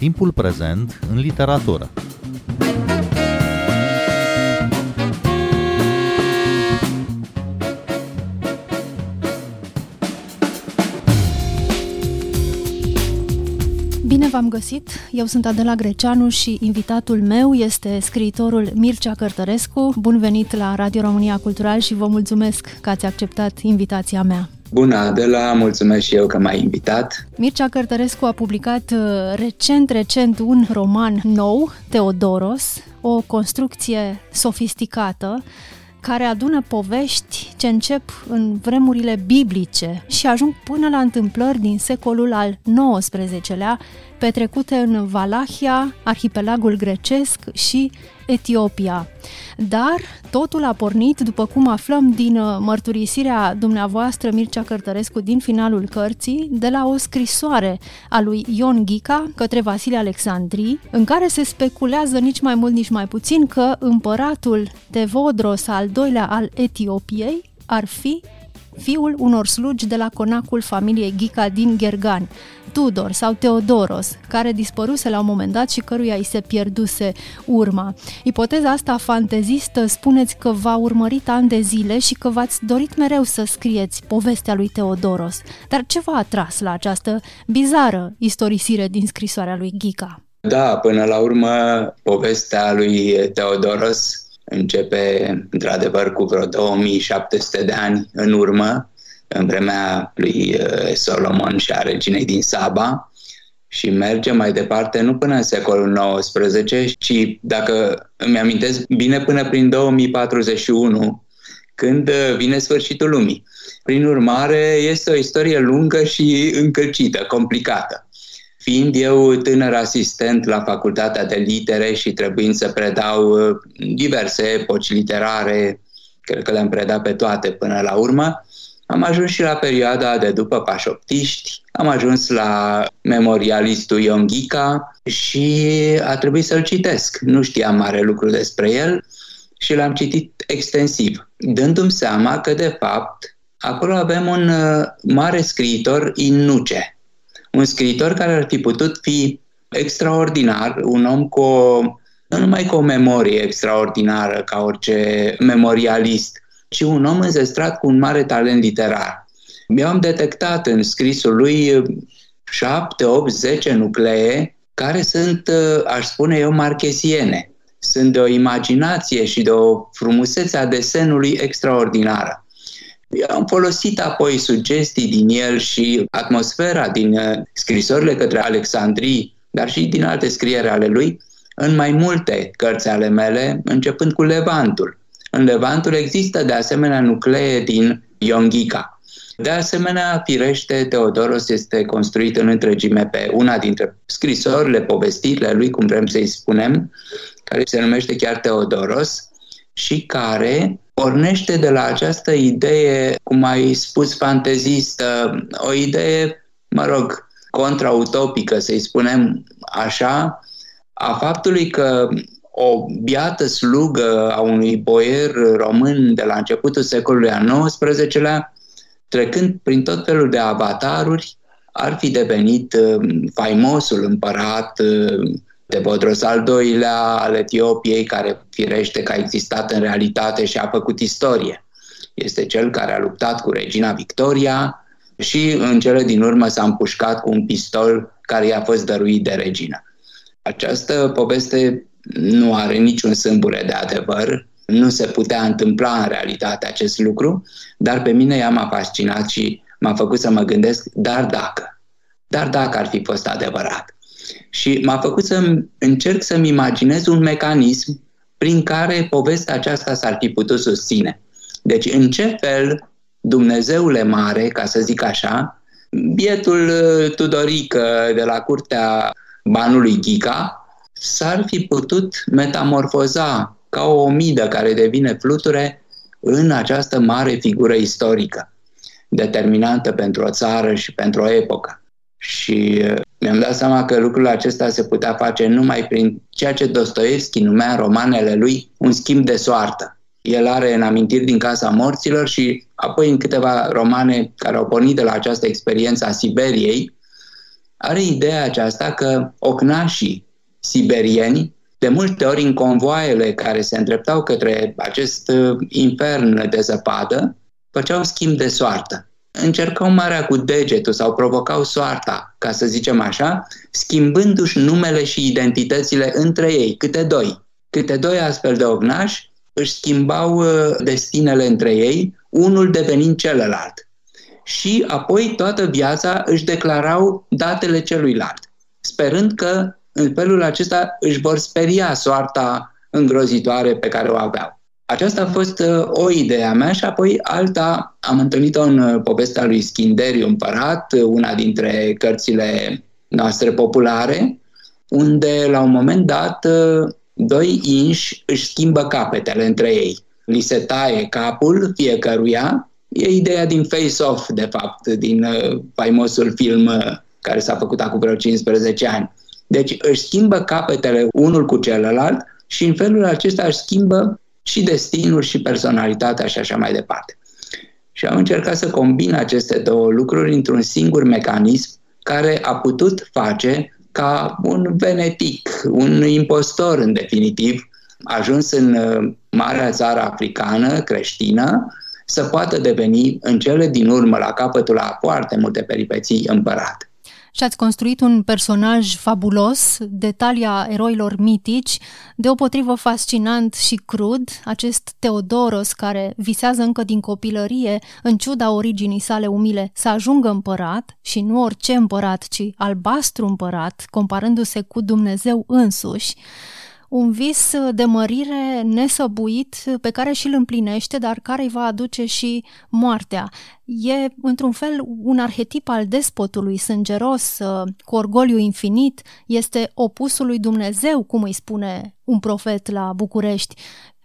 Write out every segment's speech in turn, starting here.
Timpul prezent în literatură. Bine v-am găsit! Eu sunt Adela Greceanu și invitatul meu este scriitorul Mircea Cărtărescu. Bun venit la Radio România Cultural și vă mulțumesc că ați acceptat invitația mea. Bună, Adela, mulțumesc și eu că m-ai invitat. Mircea Cărtărescu a publicat uh, recent, recent un roman nou, Teodoros, o construcție sofisticată care adună povești ce încep în vremurile biblice și ajung până la întâmplări din secolul al XIX-lea, petrecute în Valahia, arhipelagul grecesc și Etiopia. Dar totul a pornit, după cum aflăm din uh, mărturisirea dumneavoastră Mircea Cărtărescu din finalul cărții, de la o scrisoare a lui Ion Ghica către Vasile Alexandrii, în care se speculează nici mai mult, nici mai puțin că împăratul Tevodros al doilea al Etiopiei ar fi fiul unor slugi de la conacul familiei Ghica din Gergani, Tudor sau Teodoros, care dispăruse la un moment dat și căruia îi se pierduse urma. Ipoteza asta fantezistă spuneți că v-a urmărit ani de zile și că v-ați dorit mereu să scrieți povestea lui Teodoros. Dar ce v-a atras la această bizară istorisire din scrisoarea lui Ghica? Da, până la urmă, povestea lui Teodoros începe într-adevăr cu vreo 2700 de ani în urmă, în vremea lui uh, Solomon și a reginei din Saba și merge mai departe nu până în secolul XIX, ci, dacă îmi amintesc bine, până prin 2041, când uh, vine sfârșitul lumii. Prin urmare, este o istorie lungă și încălcită, complicată. Fiind eu tânăr asistent la Facultatea de Litere și trebuind să predau uh, diverse epoci literare, cred că le-am predat pe toate până la urmă, am ajuns și la perioada de după pașoptiști, am ajuns la memorialistul Ionghica și a trebuit să-l citesc. Nu știam mare lucru despre el și l-am citit extensiv, dându-mi seama că, de fapt, acolo avem un uh, mare scriitor inuce, un scriitor care ar fi putut fi extraordinar, un om cu o, nu numai cu o memorie extraordinară ca orice memorialist, ci un om înzestrat cu un mare talent literar. Mi-am detectat în scrisul lui 7, 8, 10 nuclee care sunt, aș spune eu, marcheziene. Sunt de o imaginație și de o frumusețe a desenului extraordinară. Eu am folosit apoi sugestii din el și atmosfera din uh, scrisorile către Alexandrii, dar și din alte scriere ale lui, în mai multe cărți ale mele, începând cu Levantul. În Levantul există de asemenea nuclee din Ionghica. De asemenea, firește, Teodoros este construit în întregime pe una dintre scrisorile, povestirile lui, cum vrem să-i spunem, care se numește chiar Teodoros și care pornește de la această idee, cum ai spus, fantezistă, o idee, mă rog, contrautopică, să-i spunem așa, a faptului că o biată slugă a unui boier român de la începutul secolului al XIX-lea, trecând prin tot felul de avataruri, ar fi devenit uh, faimosul împărat uh, de Bodros al doilea al Etiopiei, care firește că a existat în realitate și a făcut istorie. Este cel care a luptat cu regina Victoria și în cele din urmă s-a împușcat cu un pistol care i-a fost dăruit de regină. Această poveste nu are niciun sâmbure de adevăr, nu se putea întâmpla în realitate acest lucru, dar pe mine ea m-a fascinat și m-a făcut să mă gândesc, dar dacă, dar dacă ar fi fost adevărat. Și m-a făcut să încerc să-mi imaginez un mecanism prin care povestea aceasta s-ar fi putut susține. Deci, în ce fel Dumnezeule mare, ca să zic așa, bietul uh, Tudorică de la curtea banului Ghica, s-ar fi putut metamorfoza ca o omidă care devine fluture în această mare figură istorică, determinantă pentru o țară și pentru o epocă. Și uh, mi-am dat seama că lucrul acesta se putea face numai prin ceea ce Dostoevski numea în romanele lui un schimb de soartă. El are în amintiri din Casa Morților și apoi în câteva romane care au pornit de la această experiență a Siberiei, are ideea aceasta că ocnașii siberieni, de multe ori în convoaiele care se îndreptau către acest uh, infern de zăpadă, făceau schimb de soartă. Încercau marea cu degetul sau provocau soarta, ca să zicem așa, schimbându-și numele și identitățile între ei, câte doi. Câte doi astfel de ognași își schimbau uh, destinele între ei, unul devenind celălalt. Și apoi toată viața își declarau datele celuilalt, sperând că în felul acesta își vor speria soarta îngrozitoare pe care o aveau. Aceasta a fost uh, o idee a mea și apoi alta am întâlnit-o în uh, povestea lui Schinderiu Împărat, uh, una dintre cărțile noastre populare, unde la un moment dat doi inși își schimbă capetele între ei. Li se taie capul fiecăruia. E ideea din Face Off, de fapt, din faimosul film care s-a făcut acum vreo 15 ani. Deci își schimbă capetele unul cu celălalt și în felul acesta își schimbă și destinul și personalitatea și așa mai departe. Și am încercat să combin aceste două lucruri într-un singur mecanism care a putut face ca un venetic, un impostor în definitiv, ajuns în uh, marea țară africană creștină, să poată deveni în cele din urmă, la capătul a foarte multe peripeții, împărat și ați construit un personaj fabulos, detalia eroilor mitici, deopotrivă fascinant și crud, acest Teodoros care visează încă din copilărie, în ciuda originii sale umile, să ajungă împărat și nu orice împărat, ci albastru împărat, comparându-se cu Dumnezeu însuși un vis de mărire nesăbuit pe care și îl împlinește, dar care îi va aduce și moartea. E, într-un fel, un arhetip al despotului sângeros, cu orgoliu infinit, este opusul lui Dumnezeu, cum îi spune un profet la București.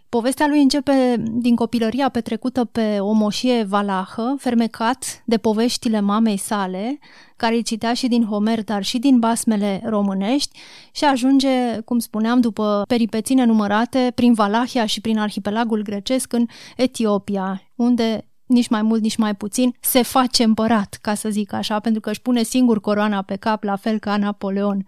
Povestea lui începe din copilăria petrecută pe o moșie valahă, fermecat de poveștile mamei sale, care îi citea și din Homer, dar și din basmele românești și ajunge, cum spuneam, după peripeții nenumărate, prin Valahia și prin arhipelagul grecesc în Etiopia, unde nici mai mult, nici mai puțin, se face împărat, ca să zic așa, pentru că își pune singur coroana pe cap, la fel ca Napoleon.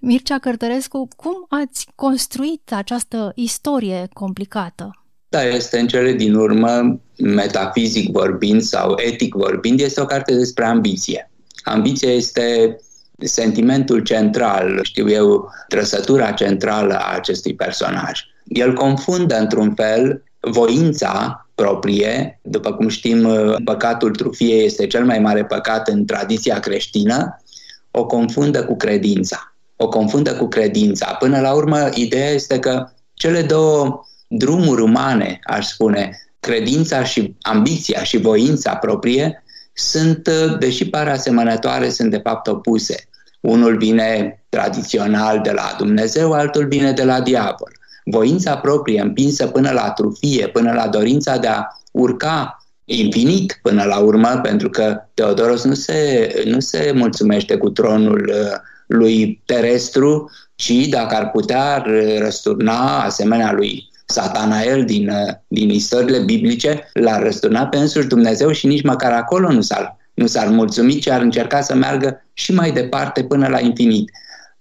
Mircea Cărtărescu, cum ați construit această istorie complicată? Da, este în cele din urmă, metafizic vorbind sau etic vorbind, este o carte despre ambiție. Ambiția este sentimentul central, știu eu, trăsătura centrală a acestui personaj. El confundă într-un fel voința proprie. După cum știm, păcatul trufiei este cel mai mare păcat în tradiția creștină. O confundă cu credința. O confundă cu credința. Până la urmă, ideea este că cele două drumuri umane, aș spune, credința și ambiția și voința proprie, sunt, deși par asemănătoare, sunt de fapt opuse. Unul vine tradițional de la Dumnezeu, altul vine de la diavol voința proprie împinsă până la trufie, până la dorința de a urca infinit până la urmă, pentru că Teodoros nu se, nu se mulțumește cu tronul uh, lui terestru, ci dacă ar putea răsturna, asemenea lui Satanael din, uh, din istoriile biblice, l-ar răsturna pe însuși Dumnezeu și nici măcar acolo nu s-ar, nu s-ar mulțumi, ci ar încerca să meargă și mai departe până la infinit.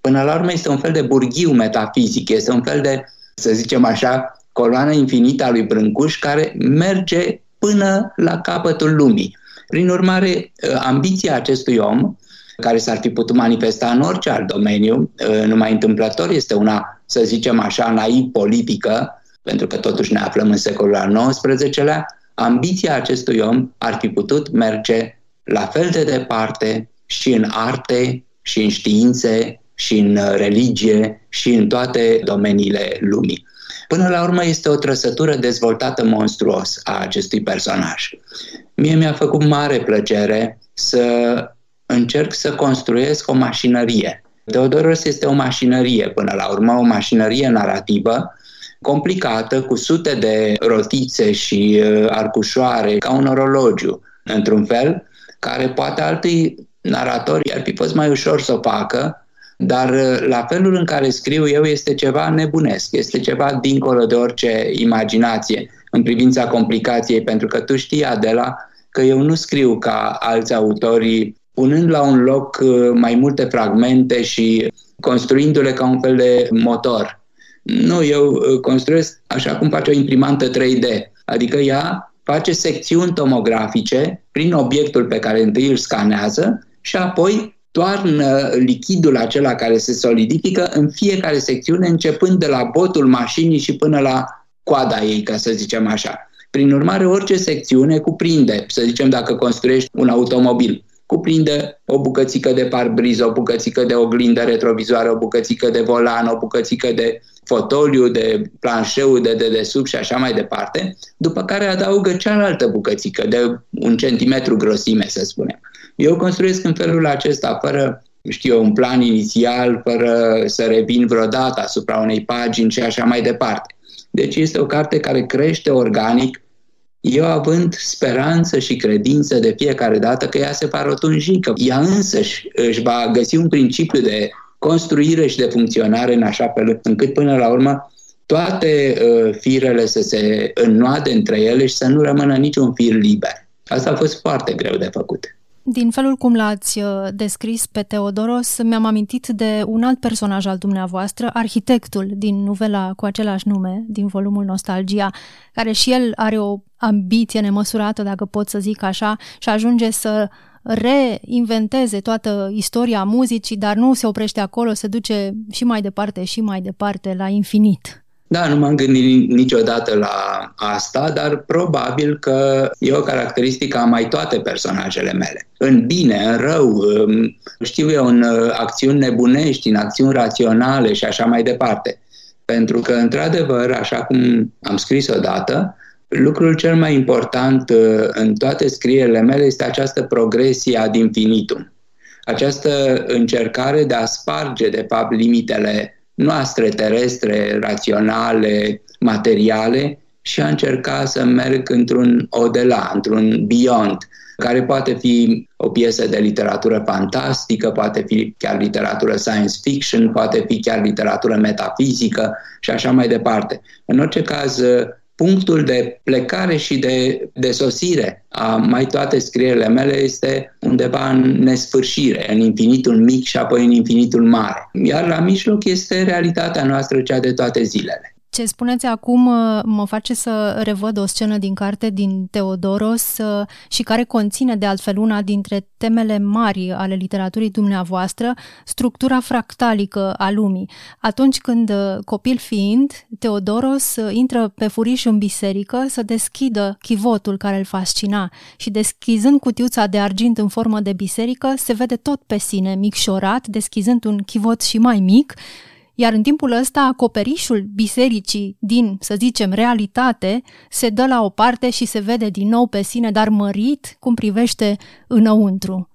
Până la urmă este un fel de burghiu metafizic, este un fel de să zicem așa, coloana infinită a lui Brâncuș care merge până la capătul lumii. Prin urmare, ambiția acestui om, care s-ar fi putut manifesta în orice alt domeniu, numai întâmplător, este una, să zicem așa, naiv politică, pentru că totuși ne aflăm în secolul al XIX-lea, ambiția acestui om ar fi putut merge la fel de departe și în arte, și în științe, și în uh, religie și în toate domeniile lumii. Până la urmă este o trăsătură dezvoltată monstruos a acestui personaj. Mie mi-a făcut mare plăcere să încerc să construiesc o mașinărie. Teodoros este o mașinărie până la urmă, o mașinărie narrativă complicată, cu sute de rotițe și uh, arcușoare, ca un orologiu, într-un fel, care poate alții naratori ar fi fost mai ușor să o facă, dar uh, la felul în care scriu eu este ceva nebunesc, este ceva dincolo de orice imaginație în privința complicației, pentru că tu știi, Adela, că eu nu scriu ca alți autori punând la un loc uh, mai multe fragmente și construindu-le ca un fel de motor. Nu, eu uh, construiesc așa cum face o imprimantă 3D, adică ea face secțiuni tomografice prin obiectul pe care întâi îl scanează și apoi toarnă lichidul acela care se solidifică în fiecare secțiune, începând de la botul mașinii și până la coada ei, ca să zicem așa. Prin urmare, orice secțiune cuprinde, să zicem dacă construiești un automobil, cuprinde o bucățică de parbriz, o bucățică de oglindă retrovizoară, o bucățică de volan, o bucățică de fotoliu, de planșeu de dedesubt și așa mai departe, după care adaugă cealaltă bucățică de un centimetru grosime, să spunem. Eu construiesc în felul acesta, fără știu un plan inițial, fără să revin vreodată asupra unei pagini și așa mai departe. Deci este o carte care crește organic, eu având speranță și credință de fiecare dată că ea se va rotunji, că ea însăși își va găsi un principiu de construire și de funcționare în așa fel încât până la urmă toate uh, firele să se înnoade între ele și să nu rămână niciun fir liber. Asta a fost foarte greu de făcut. Din felul cum l-ați uh, descris pe Teodoros, mi-am amintit de un alt personaj al dumneavoastră, arhitectul din novela cu același nume, din volumul Nostalgia, care și el are o ambiție nemăsurată, dacă pot să zic așa, și ajunge să reinventeze toată istoria muzicii, dar nu se oprește acolo, se duce și mai departe și mai departe, la infinit. Da, nu m-am gândit niciodată la asta, dar probabil că e o caracteristică a mai toate personajele mele. În bine, în rău, știu eu, în uh, acțiuni nebunești, în acțiuni raționale și așa mai departe. Pentru că, într-adevăr, așa cum am scris odată, lucrul cel mai important uh, în toate scrierile mele este această progresie ad infinitum. Această încercare de a sparge, de fapt, limitele noastre terestre, raționale, materiale și a încerca să merg într-un odela, într-un beyond, care poate fi o piesă de literatură fantastică, poate fi chiar literatură science fiction, poate fi chiar literatură metafizică și așa mai departe. În orice caz, punctul de plecare și de, de sosire a mai toate scrierile mele este undeva în nesfârșire, în infinitul mic și apoi în infinitul mare. Iar la mijloc este realitatea noastră, cea de toate zilele. Ce spuneți acum uh, mă face să revăd o scenă din carte din Teodoros uh, și care conține de altfel una dintre temele mari ale literaturii dumneavoastră, structura fractalică a lumii. Atunci când, uh, copil fiind, Teodoros intră pe furiș în biserică să deschidă chivotul care îl fascina și deschizând cutiuța de argint în formă de biserică, se vede tot pe sine, micșorat, deschizând un chivot și mai mic, iar în timpul ăsta acoperișul bisericii din, să zicem, realitate se dă la o parte și se vede din nou pe sine, dar mărit cum privește înăuntru.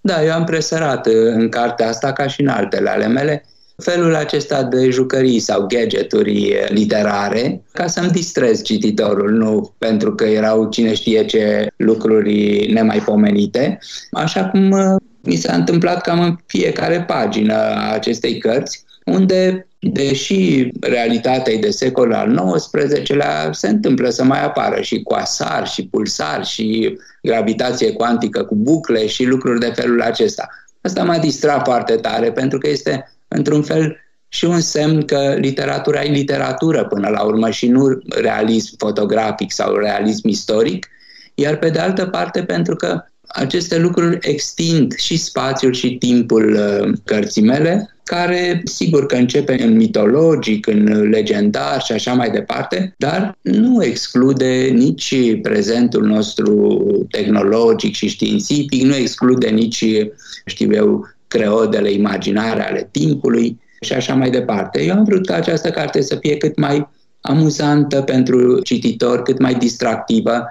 Da, eu am presărat uh, în cartea asta, ca și în altele ale mele, felul acesta de jucării sau gadgeturi uh, literare ca să-mi distrez cititorul, nu pentru că erau cine știe ce lucruri nemaipomenite, așa cum uh, mi s-a întâmplat cam în fiecare pagină a acestei cărți, unde, deși realitatea e de secolul al XIX-lea, se întâmplă să mai apară și coasar, și pulsar, și gravitație cuantică cu bucle și lucruri de felul acesta. Asta m-a distrat foarte tare, pentru că este, într-un fel, și un semn că literatura e literatură până la urmă și nu realism fotografic sau realism istoric, iar pe de altă parte pentru că aceste lucruri extind și spațiul și timpul uh, cărții mele, care sigur că începe în mitologic, în legendar și așa mai departe, dar nu exclude nici prezentul nostru tehnologic și științific, nu exclude nici, știu eu, creodele imaginare ale timpului și așa mai departe. Eu am vrut ca această carte să fie cât mai amuzantă pentru cititor, cât mai distractivă,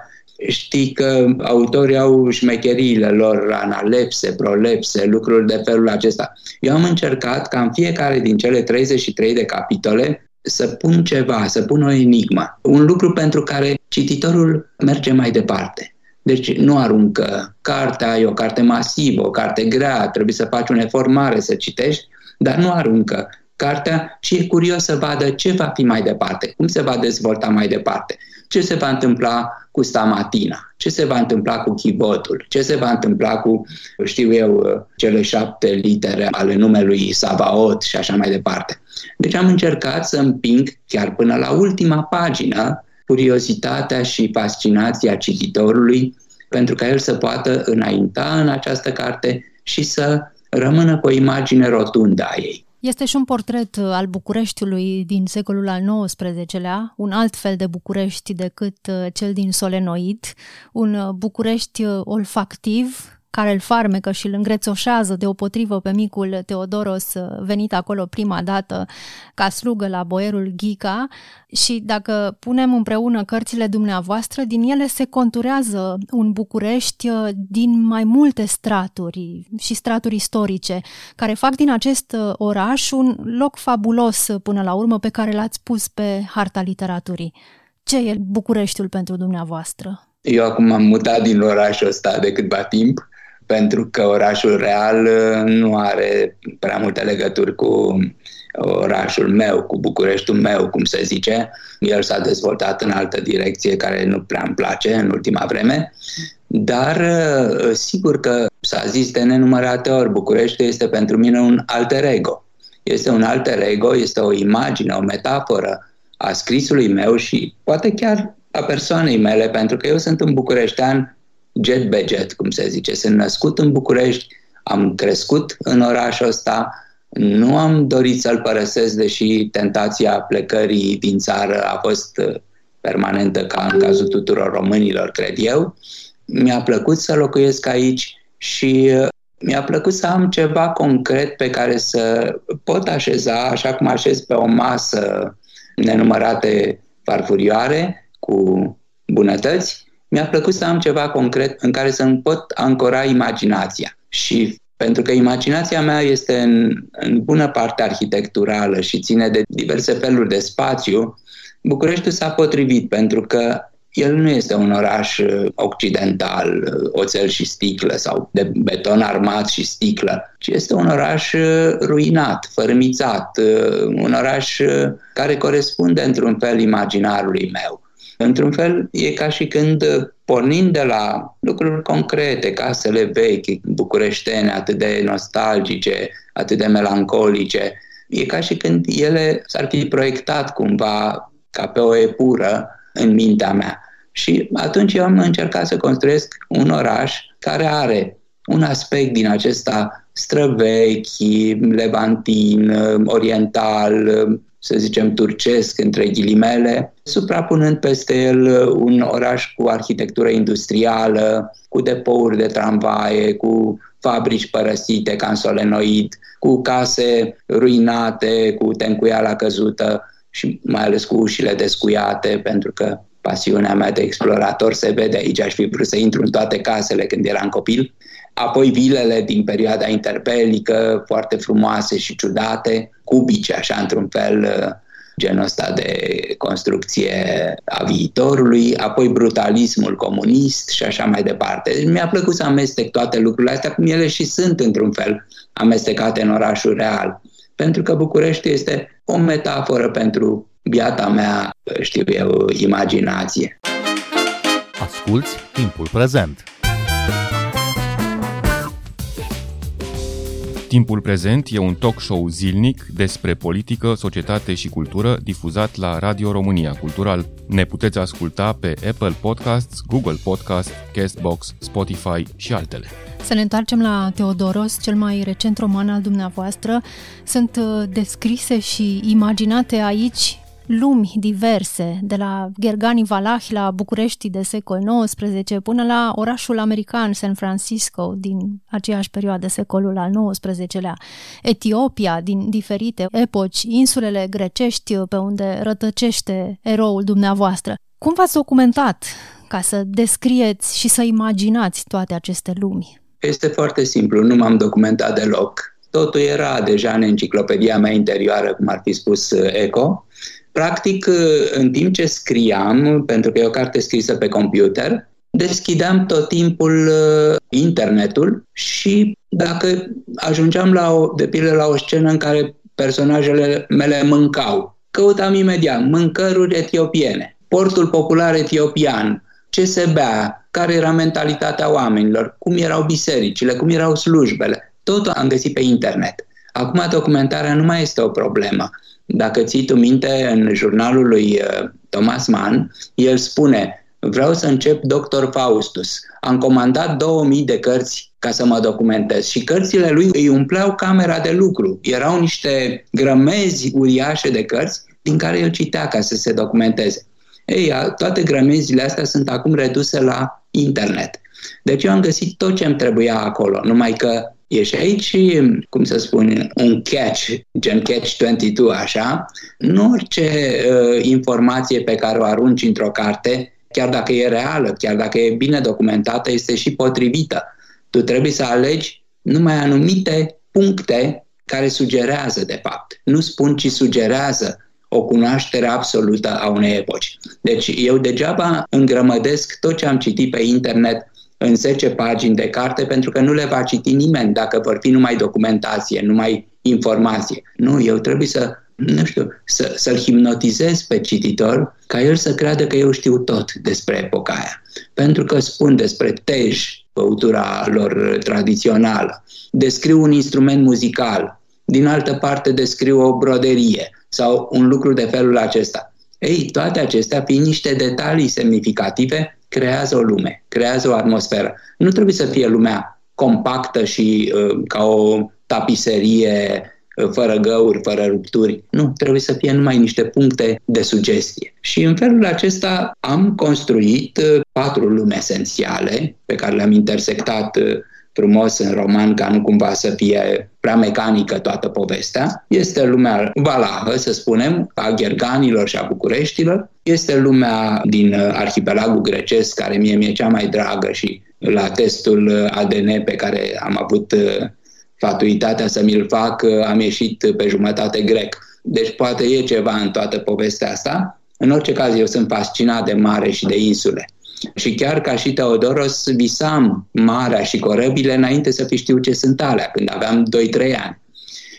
Știi că autorii au șmecheriile lor, analepse, prolepse, lucruri de felul acesta. Eu am încercat ca în fiecare din cele 33 de capitole să pun ceva, să pun o enigmă. Un lucru pentru care cititorul merge mai departe. Deci nu aruncă. Cartea e o carte masivă, o carte grea, trebuie să faci un efort mare să citești, dar nu aruncă cartea și e curios să vadă ce va fi mai departe, cum se va dezvolta mai departe. Ce se va întâmpla cu Stamatina, ce se va întâmpla cu chivotul, ce se va întâmpla cu, știu eu, cele șapte litere ale numelui Savaot și așa mai departe. Deci am încercat să împing chiar până la ultima pagină curiozitatea și fascinația cititorului pentru ca el să poată înainta în această carte și să rămână cu o imagine rotundă a ei. Este și un portret uh, al Bucureștiului din secolul al XIX-lea, un alt fel de București decât uh, cel din Solenoid, un uh, București olfactiv, care îl farmecă și îl îngrețoșează deopotrivă pe micul Teodoros venit acolo prima dată ca slugă la boierul Ghica și dacă punem împreună cărțile dumneavoastră, din ele se conturează un București uh, din mai multe straturi și straturi istorice, care fac din acest uh, oraș un loc fabulos uh, până la urmă pe care l-ați pus pe harta literaturii. Ce e Bucureștiul pentru dumneavoastră? Eu acum am mutat din orașul ăsta de câtva timp pentru că orașul real uh, nu are prea multe legături cu orașul meu, cu Bucureștiul meu, cum se zice. El s-a dezvoltat în altă direcție care nu prea îmi place în ultima vreme, dar uh, sigur că s-a zis de nenumărate ori, București este pentru mine un alter ego. Este un alter ego, este o imagine, o metaforă a scrisului meu și poate chiar a persoanei mele, pentru că eu sunt un bucureștean jet be jet, cum se zice. Sunt născut în București, am crescut în orașul ăsta, nu am dorit să-l părăsesc, deși tentația plecării din țară a fost uh, permanentă ca în cazul tuturor românilor, cred eu. Mi-a plăcut să locuiesc aici și uh, mi-a plăcut să am ceva concret pe care să pot așeza, așa cum așez pe o masă nenumărate farfurioare cu bunătăți, mi-a plăcut să am ceva concret în care să-mi pot ancora imaginația. Și pentru că imaginația mea este în, în bună parte arhitecturală și ține de diverse feluri de spațiu, Bucureștiul s-a potrivit pentru că el nu este un oraș uh, occidental, uh, oțel și sticlă sau de beton armat și sticlă, ci este un oraș uh, ruinat, fărâmițat, un oraș care corespunde într-un fel imaginarului meu. Într-un fel, e ca și când, uh, pornind de la lucruri concrete, casele vechi, bucureștene, atât de nostalgice, atât de melancolice, e ca și când ele s-ar fi proiectat cumva ca pe o epură în mintea mea. Și atunci eu am încercat să construiesc un oraș care are un aspect din acesta străvechi, levantin, oriental, să zicem, turcesc, între ghilimele, suprapunând peste el un oraș cu arhitectură industrială, cu depouri de tramvaie, cu fabrici părăsite ca în solenoid, cu case ruinate, cu tencuiala căzută și mai ales cu ușile descuiate, pentru că pasiunea mea de explorator se vede aici, aș fi vrut să intru în toate casele când eram copil. Apoi vilele din perioada interbelică, foarte frumoase și ciudate, cubice, așa, într-un fel, genul ăsta de construcție a viitorului, apoi brutalismul comunist și așa mai departe. Deci mi-a plăcut să amestec toate lucrurile astea, cum ele și sunt, într-un fel, amestecate în orașul real. Pentru că București este o metaforă pentru biata mea, știu eu, imaginație. Asculți timpul prezent! Timpul prezent e un talk show zilnic despre politică, societate și cultură difuzat la Radio România Cultural. Ne puteți asculta pe Apple Podcasts, Google Podcasts, Castbox, Spotify și altele. Să ne întoarcem la Teodoros, cel mai recent roman al dumneavoastră. Sunt uh, descrise și imaginate aici lumi diverse, de la Gergani Valahi la București de secol XIX până la orașul american San Francisco din aceeași perioadă, secolul al XIX-lea, Etiopia din diferite epoci, insulele grecești pe unde rătăcește eroul dumneavoastră. Cum v-ați documentat ca să descrieți și să imaginați toate aceste lumi? Este foarte simplu, nu m-am documentat deloc. Totul era deja în enciclopedia mea interioară, cum ar fi spus Eco, Practic, în timp ce scriam, pentru că e o carte scrisă pe computer, deschideam tot timpul uh, internetul și dacă ajungeam la o, de pildă la o scenă în care personajele mele mâncau, căutam imediat mâncăruri etiopiene. portul popular etiopian, ce se bea, care era mentalitatea oamenilor, cum erau bisericile, cum erau slujbele. Totul am găsit pe internet. Acum documentarea nu mai este o problemă. Dacă ții tu minte, în jurnalul lui uh, Thomas Mann, el spune vreau să încep Dr. Faustus. Am comandat 2000 de cărți ca să mă documentez și cărțile lui îi umpleau camera de lucru. Erau niște grămezi uriașe de cărți din care el citea ca să se documenteze. Ei, toate grămezile astea sunt acum reduse la internet. Deci eu am găsit tot ce îmi trebuia acolo, numai că e și aici, cum să spun, un catch, gen catch 22, așa. Nu orice uh, informație pe care o arunci într-o carte, chiar dacă e reală, chiar dacă e bine documentată, este și potrivită. Tu trebuie să alegi numai anumite puncte care sugerează, de fapt. Nu spun, ci sugerează o cunoaștere absolută a unei epoci. Deci eu degeaba îngrămădesc tot ce am citit pe internet în 10 pagini de carte pentru că nu le va citi nimeni dacă vor fi numai documentație, numai informație. Nu, eu trebuie să nu știu, să, să-l hipnotizez pe cititor ca el să creadă că eu știu tot despre epoca aia. Pentru că spun despre tej, băutura lor tradițională, descriu un instrument muzical, din altă parte descriu o broderie sau un lucru de felul acesta. Ei, toate acestea, fiind niște detalii semnificative, creează o lume, creează o atmosferă. Nu trebuie să fie lumea compactă și uh, ca o tapiserie uh, fără găuri, fără rupturi. Nu, trebuie să fie numai niște puncte de sugestie. Și în felul acesta am construit uh, patru lume esențiale pe care le-am intersectat uh, frumos în roman ca nu cumva să fie prea mecanică toată povestea. Este lumea valahă, să spunem, a gherganilor și a bucureștilor. Este lumea din uh, arhipelagul grecesc, care mie mi-e cea mai dragă și la testul uh, ADN pe care am avut uh, fatuitatea să mi-l fac, am ieșit pe jumătate grec. Deci poate e ceva în toată povestea asta. În orice caz, eu sunt fascinat de mare și de insule. Și chiar ca și Teodoros visam marea și corăbile înainte să fi știu ce sunt alea, când aveam 2-3 ani.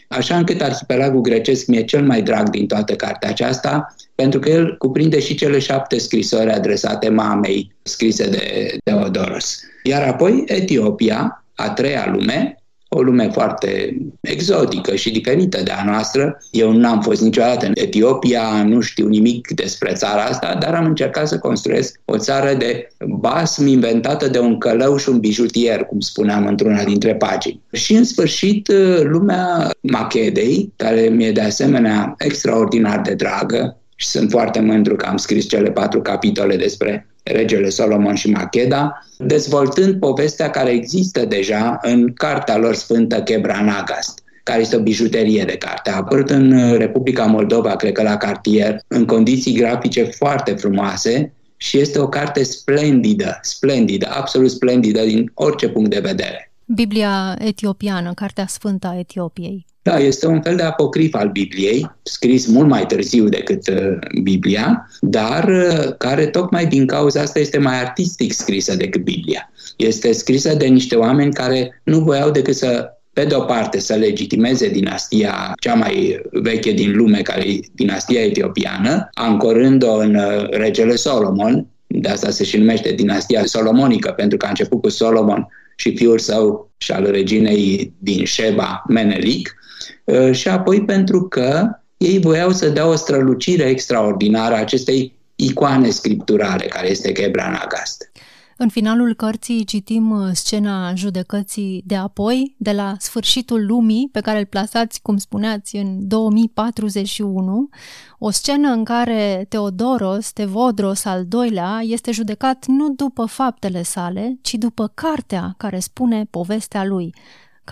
Așa încât arhipelagul grecesc mi-e cel mai drag din toată cartea aceasta, pentru că el cuprinde și cele șapte scrisori adresate mamei, scrise de Teodoros. Iar apoi Etiopia, a treia lume, o lume foarte exotică și diferită de a noastră. Eu n-am fost niciodată în Etiopia, nu știu nimic despre țara asta, dar am încercat să construiesc o țară de basm inventată de un călău și un bijutier, cum spuneam într-una dintre pagini. Și în sfârșit lumea Machedei, care mi-e de asemenea extraordinar de dragă, și sunt foarte mândru că am scris cele patru capitole despre regele Solomon și Macheda, dezvoltând povestea care există deja în cartea lor sfântă Nagast care este o bijuterie de carte. A apărut în Republica Moldova, cred că la cartier, în condiții grafice foarte frumoase și este o carte splendidă, splendidă, absolut splendidă din orice punct de vedere. Biblia etiopiană, Cartea Sfântă a Etiopiei. Da, este un fel de apocrif al Bibliei, scris mult mai târziu decât uh, Biblia, dar uh, care tocmai din cauza asta este mai artistic scrisă decât Biblia. Este scrisă de niște oameni care nu voiau decât să pe de o parte să legitimeze dinastia cea mai veche din lume, care e dinastia etiopiană, ancorând-o în uh, regele Solomon, de asta se și numește dinastia solomonică, pentru că a început cu Solomon și fiul său și al reginei din Sheba, Menelik, Uh, și apoi pentru că ei voiau să dea o strălucire extraordinară acestei icoane scripturale care este Gebra Nagast. În finalul cărții citim uh, scena judecății de apoi, de la sfârșitul lumii, pe care îl plasați, cum spuneați, în 2041, o scenă în care Teodoros, Tevodros al doilea, este judecat nu după faptele sale, ci după cartea care spune povestea lui.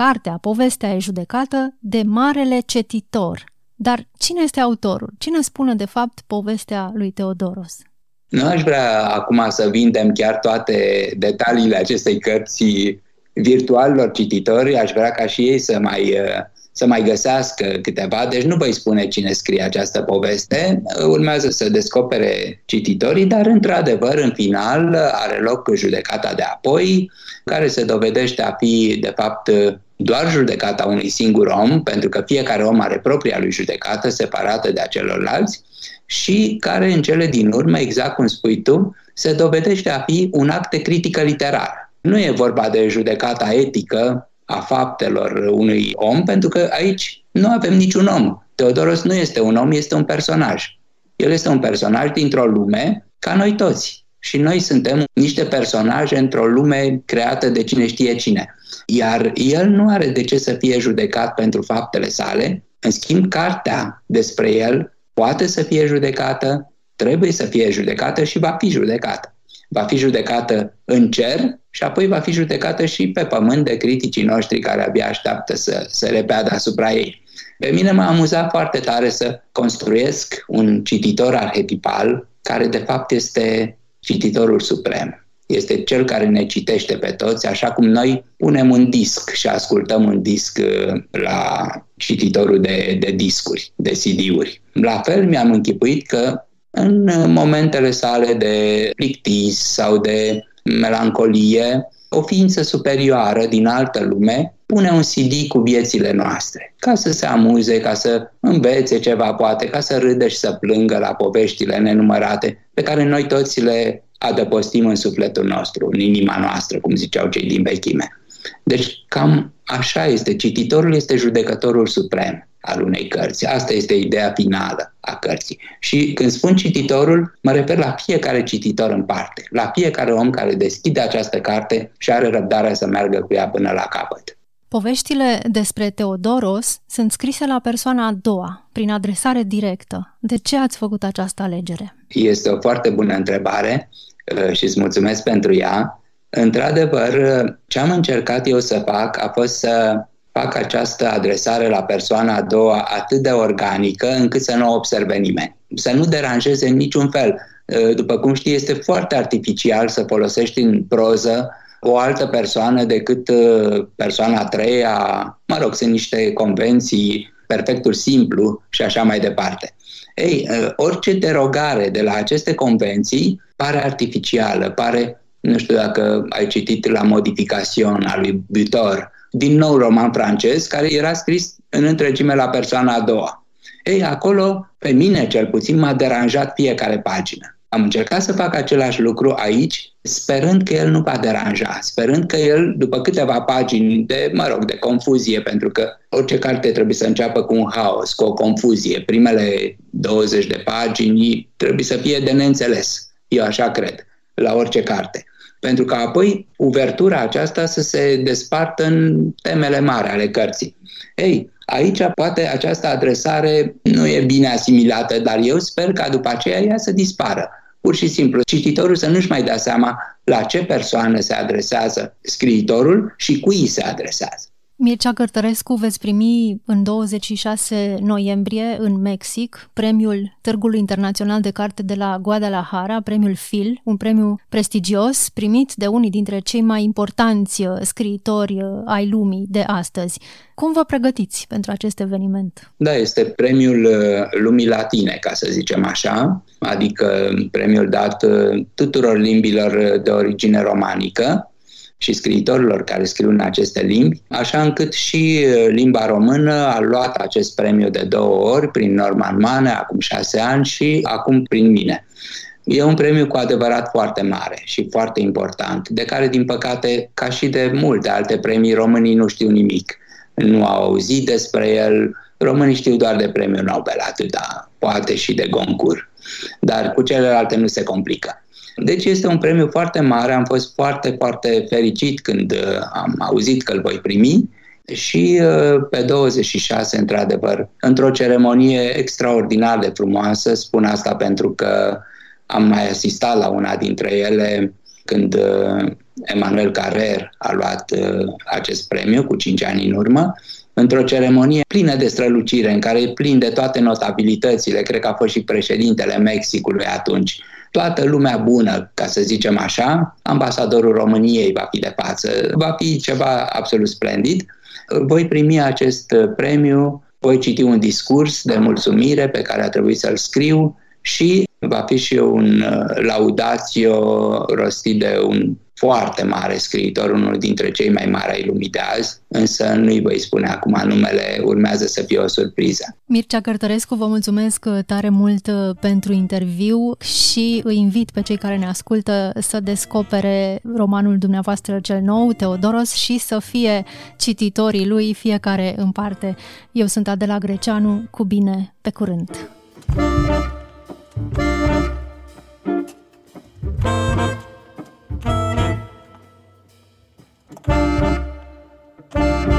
Cartea, povestea e judecată de marele cetitor. Dar cine este autorul? Cine spune de fapt povestea lui Teodoros? Nu aș vrea acum să vindem chiar toate detaliile acestei cărți virtualilor cititori, aș vrea ca și ei să mai, să mai găsească câteva, deci nu voi spune cine scrie această poveste, urmează să descopere cititorii, dar într-adevăr în final are loc judecata de apoi, care se dovedește a fi de fapt doar judecata unui singur om, pentru că fiecare om are propria lui judecată, separată de a celorlalți, și care în cele din urmă, exact cum spui tu, se dovedește a fi un act de critică literară. Nu e vorba de judecata etică a faptelor unui om, pentru că aici nu avem niciun om. Teodoros nu este un om, este un personaj. El este un personaj dintr-o lume ca noi toți. Și noi suntem niște personaje într-o lume creată de cine știe cine. Iar el nu are de ce să fie judecat pentru faptele sale. În schimb, cartea despre el poate să fie judecată, trebuie să fie judecată și va fi judecată. Va fi judecată în cer și apoi va fi judecată și pe pământ de criticii noștri care abia așteaptă să, să repeadă asupra ei. Pe mine m-a amuzat foarte tare să construiesc un cititor arhetipal care de fapt este cititorul suprem. Este cel care ne citește pe toți, așa cum noi punem un disc și ascultăm un disc uh, la cititorul de, de discuri, de CD-uri. La fel mi-am închipuit că în momentele sale de plictis sau de melancolie, o ființă superioară din altă lume pune un CD cu viețile noastre, ca să se amuze, ca să învețe ceva poate, ca să râde și să plângă la poveștile nenumărate pe care noi toți le adăpostim în sufletul nostru, în inima noastră, cum ziceau cei din vechime. Deci cam așa este. Cititorul este judecătorul suprem al unei cărți. Asta este ideea finală a cărții. Și când spun cititorul, mă refer la fiecare cititor în parte, la fiecare om care deschide această carte și are răbdarea să meargă cu ea până la capăt. Poveștile despre Teodoros sunt scrise la persoana a doua, prin adresare directă. De ce ați făcut această alegere? Este o foarte bună întrebare uh, și îți mulțumesc pentru ea. Într-adevăr, ce am încercat eu să fac a fost să fac această adresare la persoana a doua atât de organică încât să nu observe nimeni. Să nu deranjeze în niciun fel. Uh, după cum știi, este foarte artificial să folosești în proză o altă persoană decât uh, persoana a treia. Mă rog, sunt niște convenții, perfectul simplu și așa mai departe. Ei, uh, orice derogare de la aceste convenții pare artificială, pare, nu știu dacă ai citit la modificațion al lui Butor, din nou roman francez, care era scris în întregime la persoana a doua. Ei, acolo, pe mine cel puțin, m-a deranjat fiecare pagină. Am încercat să fac același lucru aici, sperând că el nu va deranja, sperând că el, după câteva pagini de, mă rog, de confuzie, pentru că orice carte trebuie să înceapă cu un haos, cu o confuzie. Primele 20 de pagini trebuie să fie de neînțeles. Eu așa cred, la orice carte. Pentru că apoi uvertura aceasta să se despartă în temele mari ale cărții. Ei, Aici poate această adresare nu e bine asimilată, dar eu sper ca după aceea ea să dispară. Pur și simplu, cititorul să nu-și mai dea seama la ce persoană se adresează scriitorul și cui se adresează. Mircea Cărtărescu veți primi în 26 noiembrie în Mexic premiul Târgului Internațional de Carte de la Guadalajara, premiul Phil, un premiu prestigios primit de unii dintre cei mai importanți uh, scriitori uh, ai lumii de astăzi. Cum vă pregătiți pentru acest eveniment? Da, este premiul uh, lumii latine, ca să zicem așa, adică premiul dat tuturor limbilor de origine romanică, și scriitorilor care scriu în aceste limbi, așa încât și uh, limba română a luat acest premiu de două ori prin Norman Mane, acum șase ani și acum prin mine. E un premiu cu adevărat foarte mare și foarte important, de care, din păcate, ca și de multe alte premii, românii nu știu nimic. Nu au auzit despre el, românii știu doar de premiul Nobel, atâta, poate și de Goncourt. Dar cu celelalte nu se complică. Deci este un premiu foarte mare, am fost foarte, foarte fericit când uh, am auzit că îl voi primi. Și uh, pe 26, într-adevăr, într-o ceremonie extraordinar de frumoasă, spun asta pentru că am mai asistat la una dintre ele când uh, Emanuel Carrer a luat acest premiu cu 5 ani în urmă, într-o ceremonie plină de strălucire, în care e plin de toate notabilitățile, cred că a fost și președintele Mexicului atunci, toată lumea bună, ca să zicem așa, ambasadorul României va fi de față, va fi ceva absolut splendid. Voi primi acest premiu, voi citi un discurs de mulțumire pe care a trebuit să-l scriu și va fi și un uh, laudațio rostit de un foarte mare scriitor, unul dintre cei mai mari ai lumii de azi, însă nu-i voi spune acum numele, urmează să fie o surpriză. Mircea Cărtărescu, vă mulțumesc tare mult uh, pentru interviu și îi invit pe cei care ne ascultă să descopere romanul dumneavoastră cel nou, Teodoros, și să fie cititorii lui fiecare în parte. Eu sunt Adela Greceanu, cu bine, pe curând! Thank you. Música